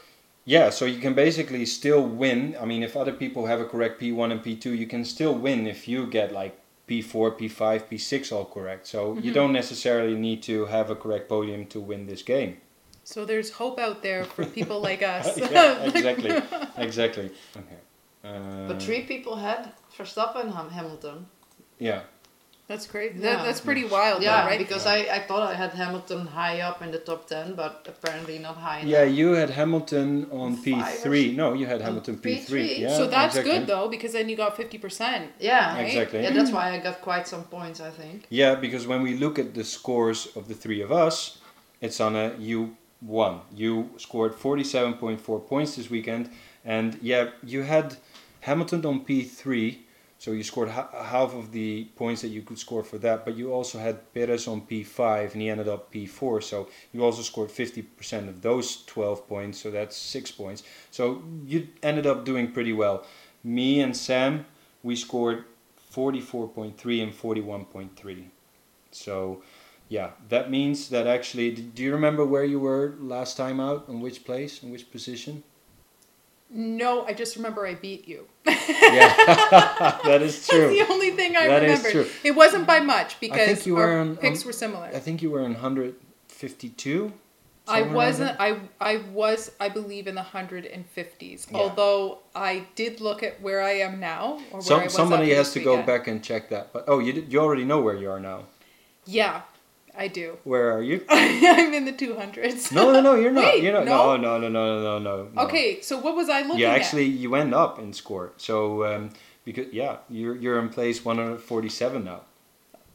yeah, so you can basically still win. I mean, if other people have a correct P1 and P2, you can still win if you get like P4, P5, P6 all correct. So mm-hmm. you don't necessarily need to have a correct podium to win this game. So there's hope out there for people like us. yeah, exactly. exactly. Okay. Uh, But three people had Verstappen and Ham- Hamilton. Yeah. That's great. Yeah. That, that's pretty wild, yeah, though, right? because I, I thought I had Hamilton high up in the top 10, but apparently not high enough. Yeah, you had Hamilton on Five P3. No, you had Hamilton P3. P3? Yeah, so that's exactly. good though, because then you got fifty percent. Yeah, Right? Exactly. yeah, that's why I got quite some points, I think. Yeah, because when we look at the scores of the three of us, it's on a you won. You scored 47.4 points this weekend, and yeah, you had Hamilton on P3, so you scored ha- half of the points that you could score for that, but you also had Perez on P5, and he ended up P4, so you also scored 50% of those 12 points, so that's six points. So you ended up doing pretty well. Me and Sam, we scored 44.3 and 41.3. So, yeah, that means that actually. Do you remember where you were last time out? On which place? In which position? No, I just remember I beat you. Yeah, that is true. That's the only thing I That is remember. true. It wasn't by much because our on- um, picks on- were similar. I think you were in 152. I wasn't. I I was. I believe in the hundred and fifties. Yeah. Although I did look at where I am now, or where I Some, was somebody has to go back and check that. But oh, you did, you already know where you are now. Yeah, I do. Where are you? I'm in the two hundreds. No, no, no, you're not. Wait, you're not. no? No, no, no, no, no, no. Okay, so what was I looking at? Yeah, at? actually, you went up in score. So um, because yeah, you're you're in place 147 now.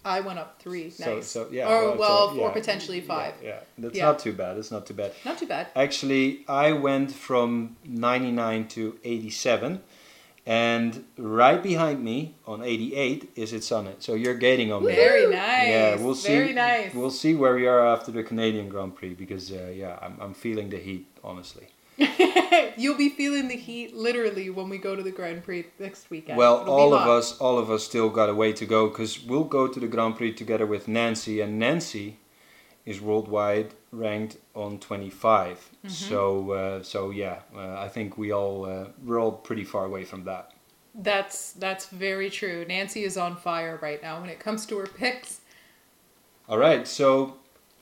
I went up three. Nice. So so yeah. Or well, so, or potentially five. Yeah, yeah. that's Yeah. not too bad. It's not too bad. Not too bad. Actually, I went from 99 to 87, and right behind me on 88 is Itsanne. So you're gaining on me. Very nice. Yeah, we'll see. Very nice. We'll see where we are after the Canadian Grand Prix because uh, yeah, I'm I'm feeling the heat honestly. You'll be feeling the heat literally when we go to the Grand Prix next weekend. Well, It'll all of us, all of us still got a way to go because we'll go to the Grand Prix together with Nancy, and Nancy is worldwide ranked on 25. Mm-hmm. So, uh, so yeah, uh, I think we all uh, we're all pretty far away from that. That's that's very true. Nancy is on fire right now when it comes to her picks. All right, so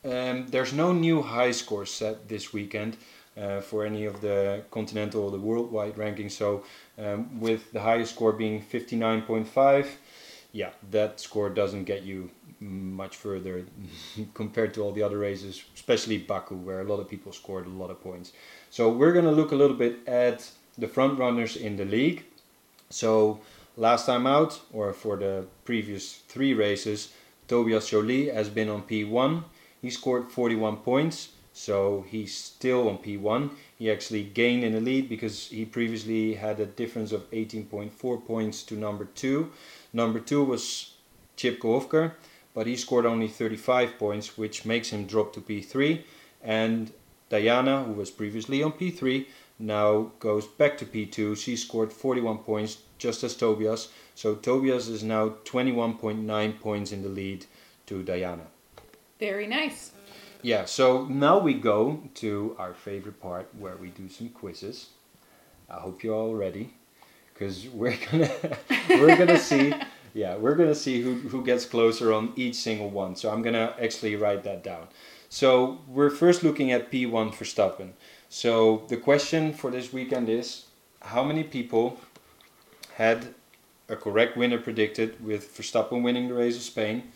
um, there's no new high score set this weekend uh, for any of the continental or the worldwide rankings. So, um, with the highest score being 59.5, yeah, that score doesn't get you much further compared to all the other races, especially Baku, where a lot of people scored a lot of points. So, we're going to look a little bit at the front runners in the league. So, last time out, or for the previous three races, Tobias Jolie has been on P1. He scored 41 points, so he's still on P1. He actually gained in the lead because he previously had a difference of 18.4 points to number two. Number two was Chip Kohofker, but he scored only 35 points, which makes him drop to P3. And Diana, who was previously on P3, now goes back to P2. She scored 41 points, just as Tobias. So Tobias is now 21.9 points in the lead to Diana. Very nice. Yeah, so now we go to our favorite part where we do some quizzes. I hope you're all ready because we're gonna we're gonna see yeah we're gonna see who, who gets closer on each single one. So I'm gonna actually write that down. So we're first looking at P1 for Verstappen. So the question for this weekend is how many people had a correct winner predicted with Verstappen winning the race of Spain?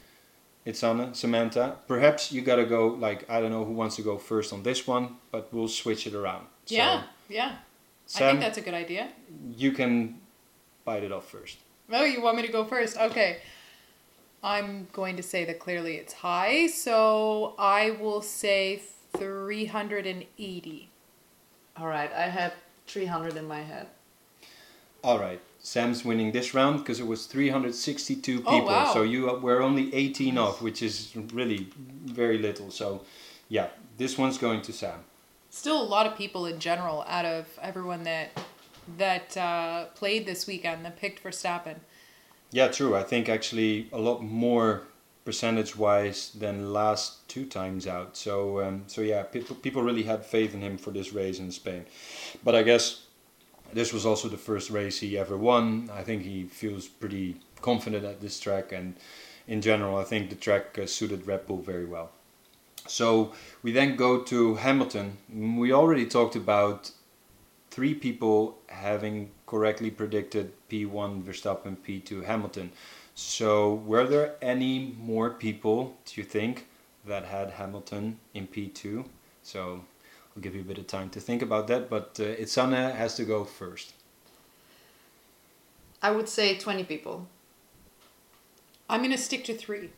Itsanne, uh, Samantha. Perhaps you gotta go like I don't know who wants to go first on this one, but we'll switch it around. So, yeah, yeah. I think that's a good idea. you can bite it off first. Oh, you want me to go first? Okay. I'm going to say that clearly it's high, so I will say 380. All right, I have 300 in my head. All right, Sam's winning this round because it was 362 people. Oh, wow. So you were only 18 off, which is really very little. So, yeah, this one's going to Sam. Still a lot of people in general out of everyone that that uh, played this weekend that picked for Verstappen. Yeah, true. I think actually a lot more percentage wise than last two times out. So um, so yeah, people people really had faith in him for this race in Spain. But I guess this was also the first race he ever won. I think he feels pretty confident at this track, and in general, I think the track uh, suited Red Bull very well. So we then go to Hamilton. We already talked about three people having correctly predicted P1 Verstappen, P2 Hamilton. So, were there any more people, do you think, that had Hamilton in P2? So, I'll give you a bit of time to think about that, but uh, Itsanne has to go first. I would say 20 people. I'm gonna stick to three.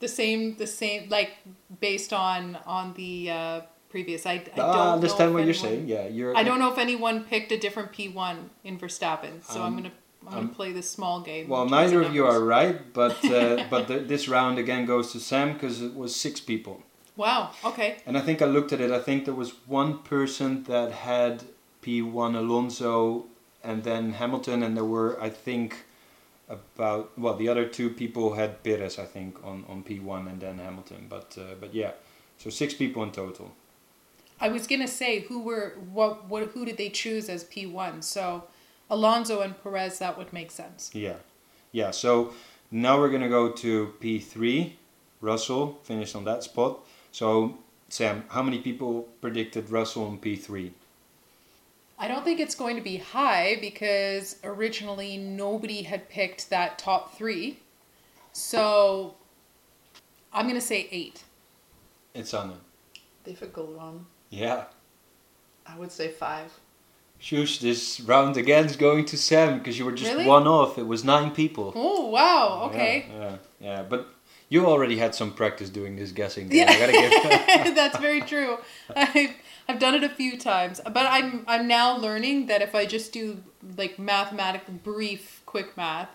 The same, the same, like based on on the uh, previous. I, I don't Ah, understand know what if you're saying. Yeah, you're. I don't know if anyone picked a different P1 in Verstappen, so I'm Um, gonna I'm gonna um, play this small game. Well, neither of you are right, but uh, but th this round again goes to Sam because it was six people. Wow. Okay. And I think I looked at it. I think there was one person that had P1 Alonso and then Hamilton, and there were, I think, about well, the other two people had Perez, I think, on, on P1 and then Hamilton. But uh, but yeah, so six people in total. I was gonna say who were what what who did they choose as P1? So Alonso and Perez that would make sense. Yeah, yeah. So now we're gonna go to P3. Russell finished on that spot. So Sam, how many people predicted Russell on P3? I don't think it's going to be high because originally nobody had picked that top three. So I'm gonna say eight. Itsanne. Difficult one. Yeah. I would say five. Shush, this round again is going to seven because you were just Really? one off. It was nine people. Oh wow, okay. Yeah, yeah, yeah. But you already had some practice doing this guessing. game. Yeah, I gotta give. that's very true. I've I've done it a few times, but I'm I'm now learning that if I just do like mathematical brief quick math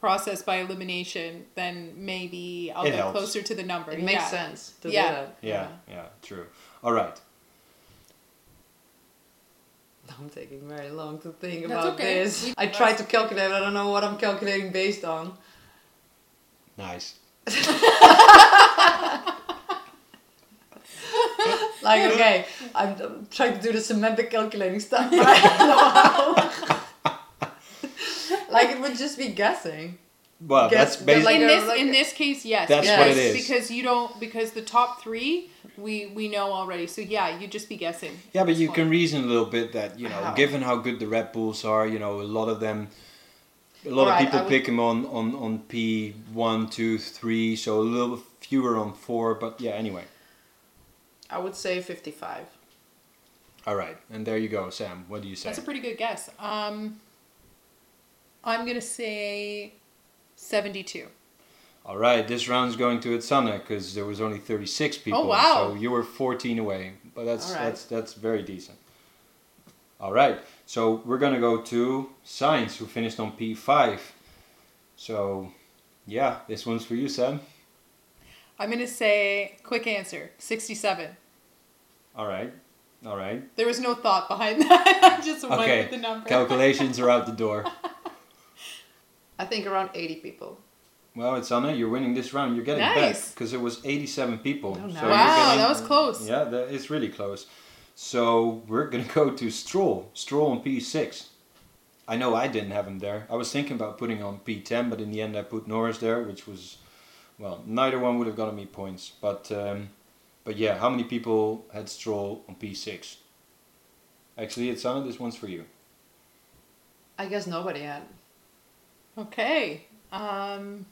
process by elimination, then maybe I'll It get helps. closer to the number. It makes yeah. sense to Yeah. do that. yeah, yeah, true. All right. I'm taking very long to think That's about okay. this. I tried to calculate, I don't know what I'm calculating based on. Nice. Like, okay, I'm, I'm trying to do the semantic calculating stuff, but I don't know how. like, it would just be guessing. Well, Guess- that's basically. like in this like in this case, yes. That's what it is. Because you don't because the top three we we know already. So yeah, you'd just be guessing. yeah, but you point. can reason a little bit that you know, How? given how good the Red Bulls are, you know, a lot of them. A lot Alright, of people would- pick him on, on, on P one, two, three, so a little fewer on four. But yeah, anyway. I would say 55. All right, and there you go, Sam. What do you say? That's a pretty good guess. Um, I'm gonna say seventy-two. All right, this round's going to Itsanne because there was only 36 people. Oh, wow. So you were 14 away, but that's right. that's that's very decent. All right, so we're gonna go to Sainz, who finished on P5. So, yeah, this one's for you, Sam. I'm gonna say quick answer sixty-seven. All right, all right. There was no thought behind that. I just went Okay, with the number. calculations are out the door. I think around 80 people. Well, Itsanne, you're winning this round. You're getting back because it was 87 people. Oh, nice. you're wow, getting- that was close. Yeah, it's really close. So we're gonna go to Stroll. Stroll on P6. I know I didn't have him there. I was thinking about putting on P10, but in the end I put Norris there, which was, well, neither one would have gotten me points. But um, but yeah, how many people had Stroll on P6? Actually, it's on. This one's for you. I guess nobody had. Okay. Um,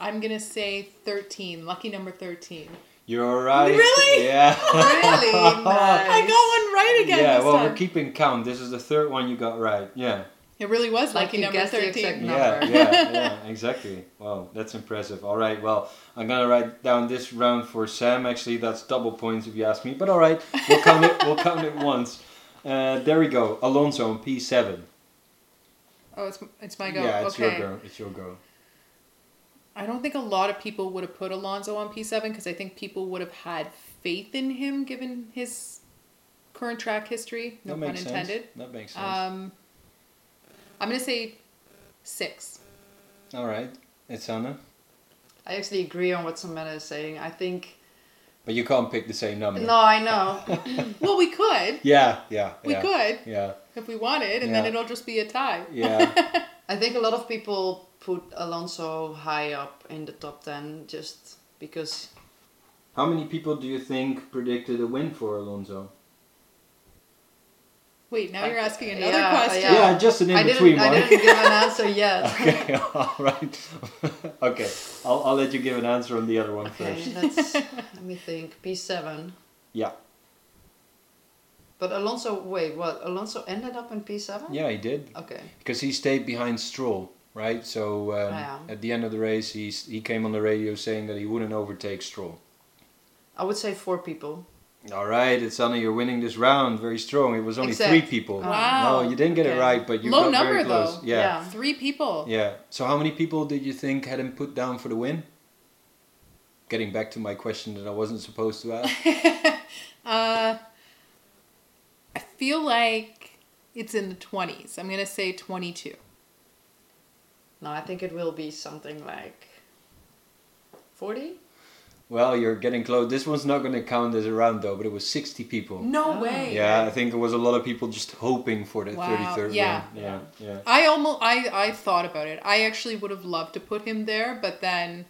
I'm gonna say thirteen. Lucky number thirteen. You're right. Really? Yeah. Really? Nice. I got one right again. yeah. this Well, time. we're keeping count. This is the third one you got right. Yeah. It really was Like lucky you number thirteen. exact Yeah, yeah, yeah, exactly. Wow, that's impressive. All right, well, I'm gonna write down this round for Sam. Actually, that's double points if you ask me. But all right, we'll count it. We'll count it once. Uh, there we go. Alonso on P7. Oh, it's it's my go. Yeah, it's okay. your go. It's your go. I don't think a lot of people would have put Alonso on P7 because I think people would have had faith in him given his current track history. No that pun makes intended. sense. That makes sense. Um, I'm gonna say six. all right, Itsanne. I actually agree on what Samantha is saying. I think. But you can't pick the same number. No, I know. Well, we could. Yeah, yeah, We yeah, could Yeah, if we wanted, and then it'll just be a tie. yeah. I think a lot of people put Alonso high up in the top 10 just because. How many people do you think predicted a win for Alonso? Wait, now Like, you're asking another yeah, question. Yeah, just an in I between didn't, I one. didn't give an answer yet. okay, all right. okay, I'll, I'll let you give an answer on the other one Okay, first. let's let me think. P seven. Yeah. But Alonso, wait, what? Alonso ended up in P seven? Yeah, he did Okay. because he stayed behind Stroll, right? So um, Yeah. at the end of the race, he he came on the radio saying that he wouldn't overtake Stroll. I would say four people. All right, Itsanne, you're winning this round very strong. It was only Except- three people. Wow. No, you didn't get it right, but you Low got number, very close. though. Yeah. Yeah. Three people. Yeah. So how many people did you think had him put down for the win? Getting back to my question that I wasn't supposed to ask. Uh, I feel like it's in the 20s. I'm going to say 22. No, I think it will be something like forty. well, you're getting close. This one's not going to count as a round though, but it was 60 people. No Oh. way. Yeah, I think there was a lot of people just hoping for the Wow, 33rd yeah. win. Yeah, yeah. I almost I I thought about it. I actually would have loved to put him there, but then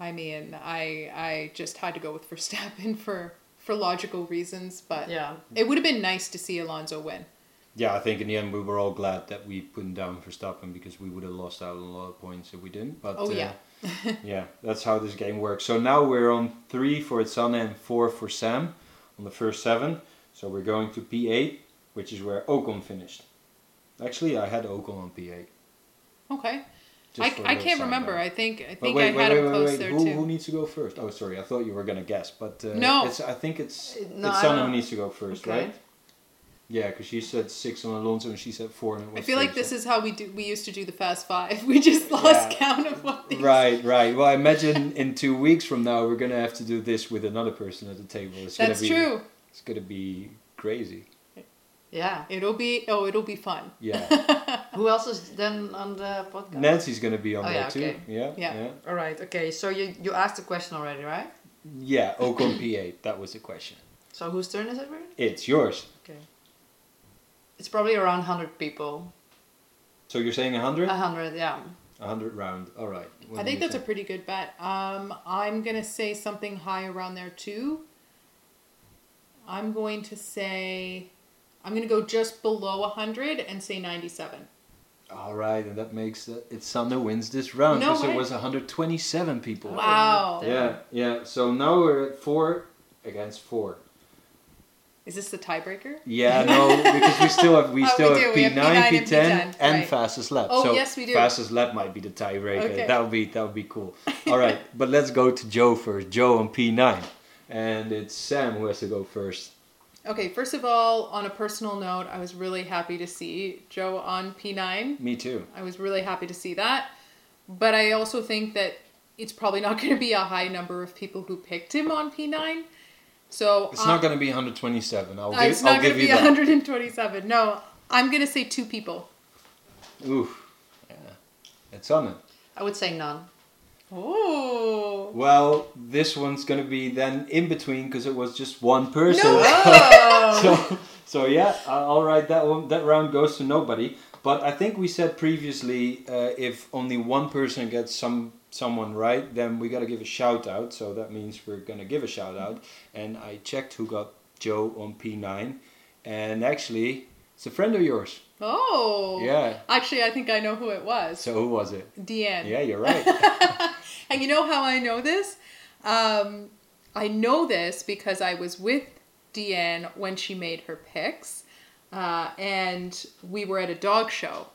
I mean, I I just had to go with Verstappen for for logical reasons, but Yeah. it would have been nice to see Alonso win. Yeah, I think in the end we were all glad that we put him down for Verstappen because we would have lost out on a lot of points if we didn't. But Oh, uh, yeah. yeah, that's how this game works. So now we're on three for Sanne and four for Sam on the first seven. So we're going to P8, which is where Ocon finished. Actually, I had Ocon on P8. Okay. just I, for a I little can't remember. note. I think I think wait, I wait, had wait, him wait, close wait. there Who, too. who needs to go first? Oh, sorry, I thought you were gonna guess, but uh, No. it's, I think it's No, it's I who needs to go first, Okay. right? Yeah, because she said six on Alonso and she said four. And it I feel like this is how we do. We used to do the fast five. We just lost Yeah. count of what these. Right, right. Well, I imagine in two weeks from now we're gonna have to do this with another person at the table. It's That's gonna be, true. It's gonna be crazy. Yeah. It'll be. Oh, it'll be fun. Yeah, Who else is then on the podcast? Nancy's gonna be on Oh, there yeah, too. okay. Yeah, Yeah. yeah, All right. Okay. So you you asked the question already, right? yeah. Ocon P8. That was the question. So whose turn is it? Really? It's yours. Okay. It's probably around hundred people. So you're saying hundred? A hundred, yeah. hundred round. All right. What I think you that's a pretty good bet. Um, I'm gonna say something high around there too. I'm going to say, I'm gonna go just below hundred and say ninety-seven. All right, and that makes it. It's Sanne wins this round No because it way. was 127 people. Wow. Yeah, yeah. So now we're at four against four. Is this the tiebreaker? Yeah, no, because we still have we Oh, still we have P9, have P9 P10, and P10, and right. fastest lap. Oh, so yes, we do. Fastest lap might be the tiebreaker. Okay. That would be that would be cool. All right, but let's go to Zhou first. Zhou on P9, and it's Sam who has to go first. Okay, first of all, on a personal note, I was really happy to see Zhou on P9. Me too. I was really happy to see that. But I also think that it's probably not going to be a high number of people who picked him on P9. So It's uh, not going to be 127. I'll uh, give, it's not going to you be that. 127. No, I'm going to say two people. Oof. Yeah. Itsanne. I would say none. Oh. Well, this one's going to be then in between because it was just one person. No so, so yeah, all right. That one, that round goes to nobody. But I think we said previously, uh, if only one person gets some someone right, then we got to give a shout out. So that means we're gonna give a shout out. And I checked who got Zhou on P9, and actually, it's a friend of yours. Oh. Yeah. Actually, I think I know who it was. So who was it? Deanne. Yeah, you're right. And you know how I know this? Um, I know this because I was with Deanne when she made her picks, uh, and we were at a dog show.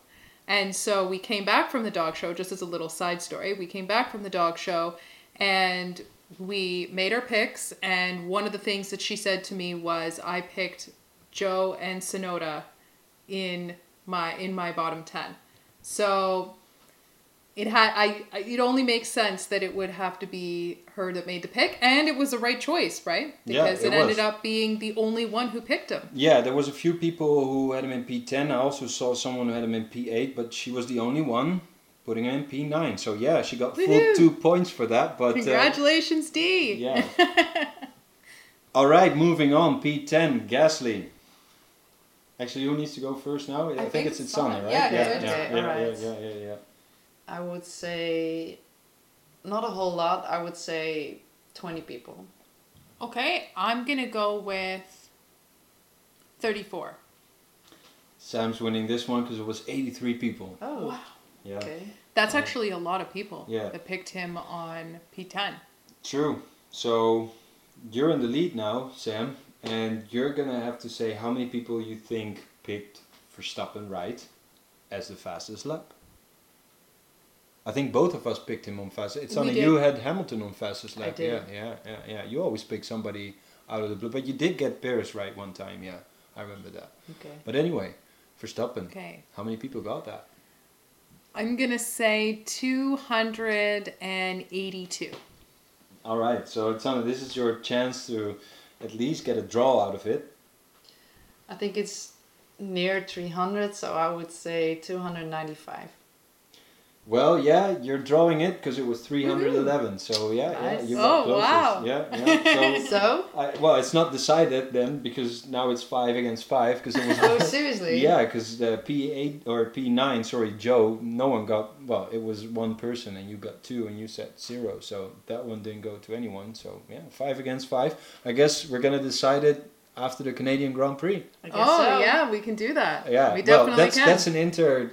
And so we came back from the dog show, just as a little side story. We came back from the dog show and we made our picks. And one of the things that she said to me was, I picked Zhou and Tsunoda in my in my bottom 10. So it had I, I it only makes sense that it would have to be her that made the pick and it was the right choice right Yeah, because it it, ended up being the only one who picked him Yeah, there was a few people who had him in P10. I also saw someone who had him in P8, but she was the only one putting him in P9. So yeah, she got full two points for that. But uh, congratulations d yeah. All right, moving on. P10, Gasly. Actually, who needs to go first now? I, think, think it's it's Itsanne, Sanne. right? Yeah, yeah, it's yeah, yeah, yeah, yeah, yeah, yeah. I would say not a whole lot. I would say 20 people. okay i'm gonna go with 34 Sam's winning this one because it was 83 people. Oh, Wow. Yeah. okay. That's actually a lot of people Yeah. that picked him on P10. True. So you're in the lead now, Sam, and you're gonna have to say how many people you think picked Verstappen right as the fastest lap. I think both of us picked him on fastest. It's only you had Hamilton on fastest lap. Yeah, yeah, yeah, yeah. You always pick somebody out of the blue, but you did get Perez right one time. Yeah, I remember that. Okay. But anyway, Verstappen. Okay. How many people got that? I'm going to say 282. All right. So Tana, this is your chance to at least get a draw out of it. I think it's near 300, so I would say 295. Well, yeah, you're drawing it because it was 311. So yeah, yeah, Nice. you Oh, got closest. wow. Yeah, yeah. So, So? I, well, it's not decided then because now it's five against five because it was. Oh, seriously? Yeah, because the P8 or P9, sorry, Zhou, no one got. Well, it was one person and you got two and you said zero, so that one didn't go to anyone. So yeah, five against five. I guess we're gonna decide it after the Canadian Grand Prix. I guess Oh, so. yeah, we can do that. Yeah, we well, definitely that's can. that's an inter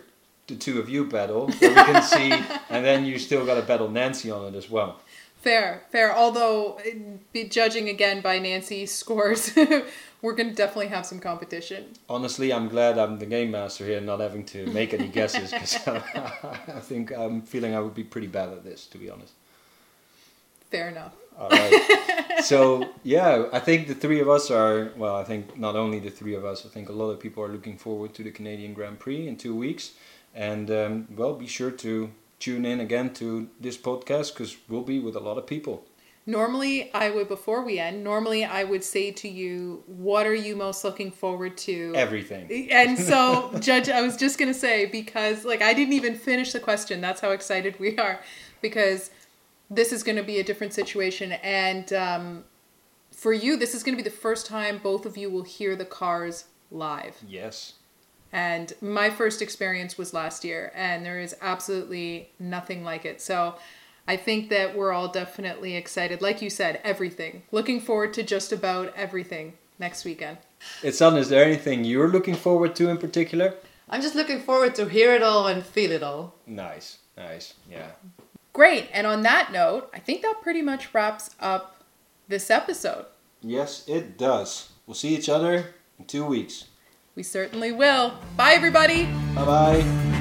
the two of you battle where we can see, and then you still got to battle Nancy on it as well. Fair, fair. Although, eh, be judging again by Nancy's scores, we're going to definitely have some competition. Honestly, I'm glad I'm the game master here, not having to make any guesses, because I think I'm feeling I would be pretty bad at this, to be honest. Fair enough. All right. so yeah, I think the three of us are. Well, I think not only the three of us. I think a lot of people are looking forward to the Canadian Grand Prix in two weeks, and um, well, be sure to tune in again to this podcast because we'll be with a lot of people. Normally, I would, before we end, normally I would say to you, what are you most looking forward to? Everything. And so, Judge, I was just going to say, because, like, I didn't even finish the question. That's how excited we are. Because this is going to be a different situation. And um, for you, this is going to be the first time both of you will hear the cars live. Yes. And my first experience was last year, and there is absolutely nothing like it. So I think that we're all definitely excited. Like you said, everything. Looking forward to just about everything next weekend. It's on. Is there anything you're looking forward to in particular? I'm just looking forward to hear it all and feel it all. Nice. Nice. Yeah. Great. And on that note, I think that pretty much wraps up this episode. Yes, it does. We'll see each other in two weeks. We certainly will. Bye, everybody. Bye bye.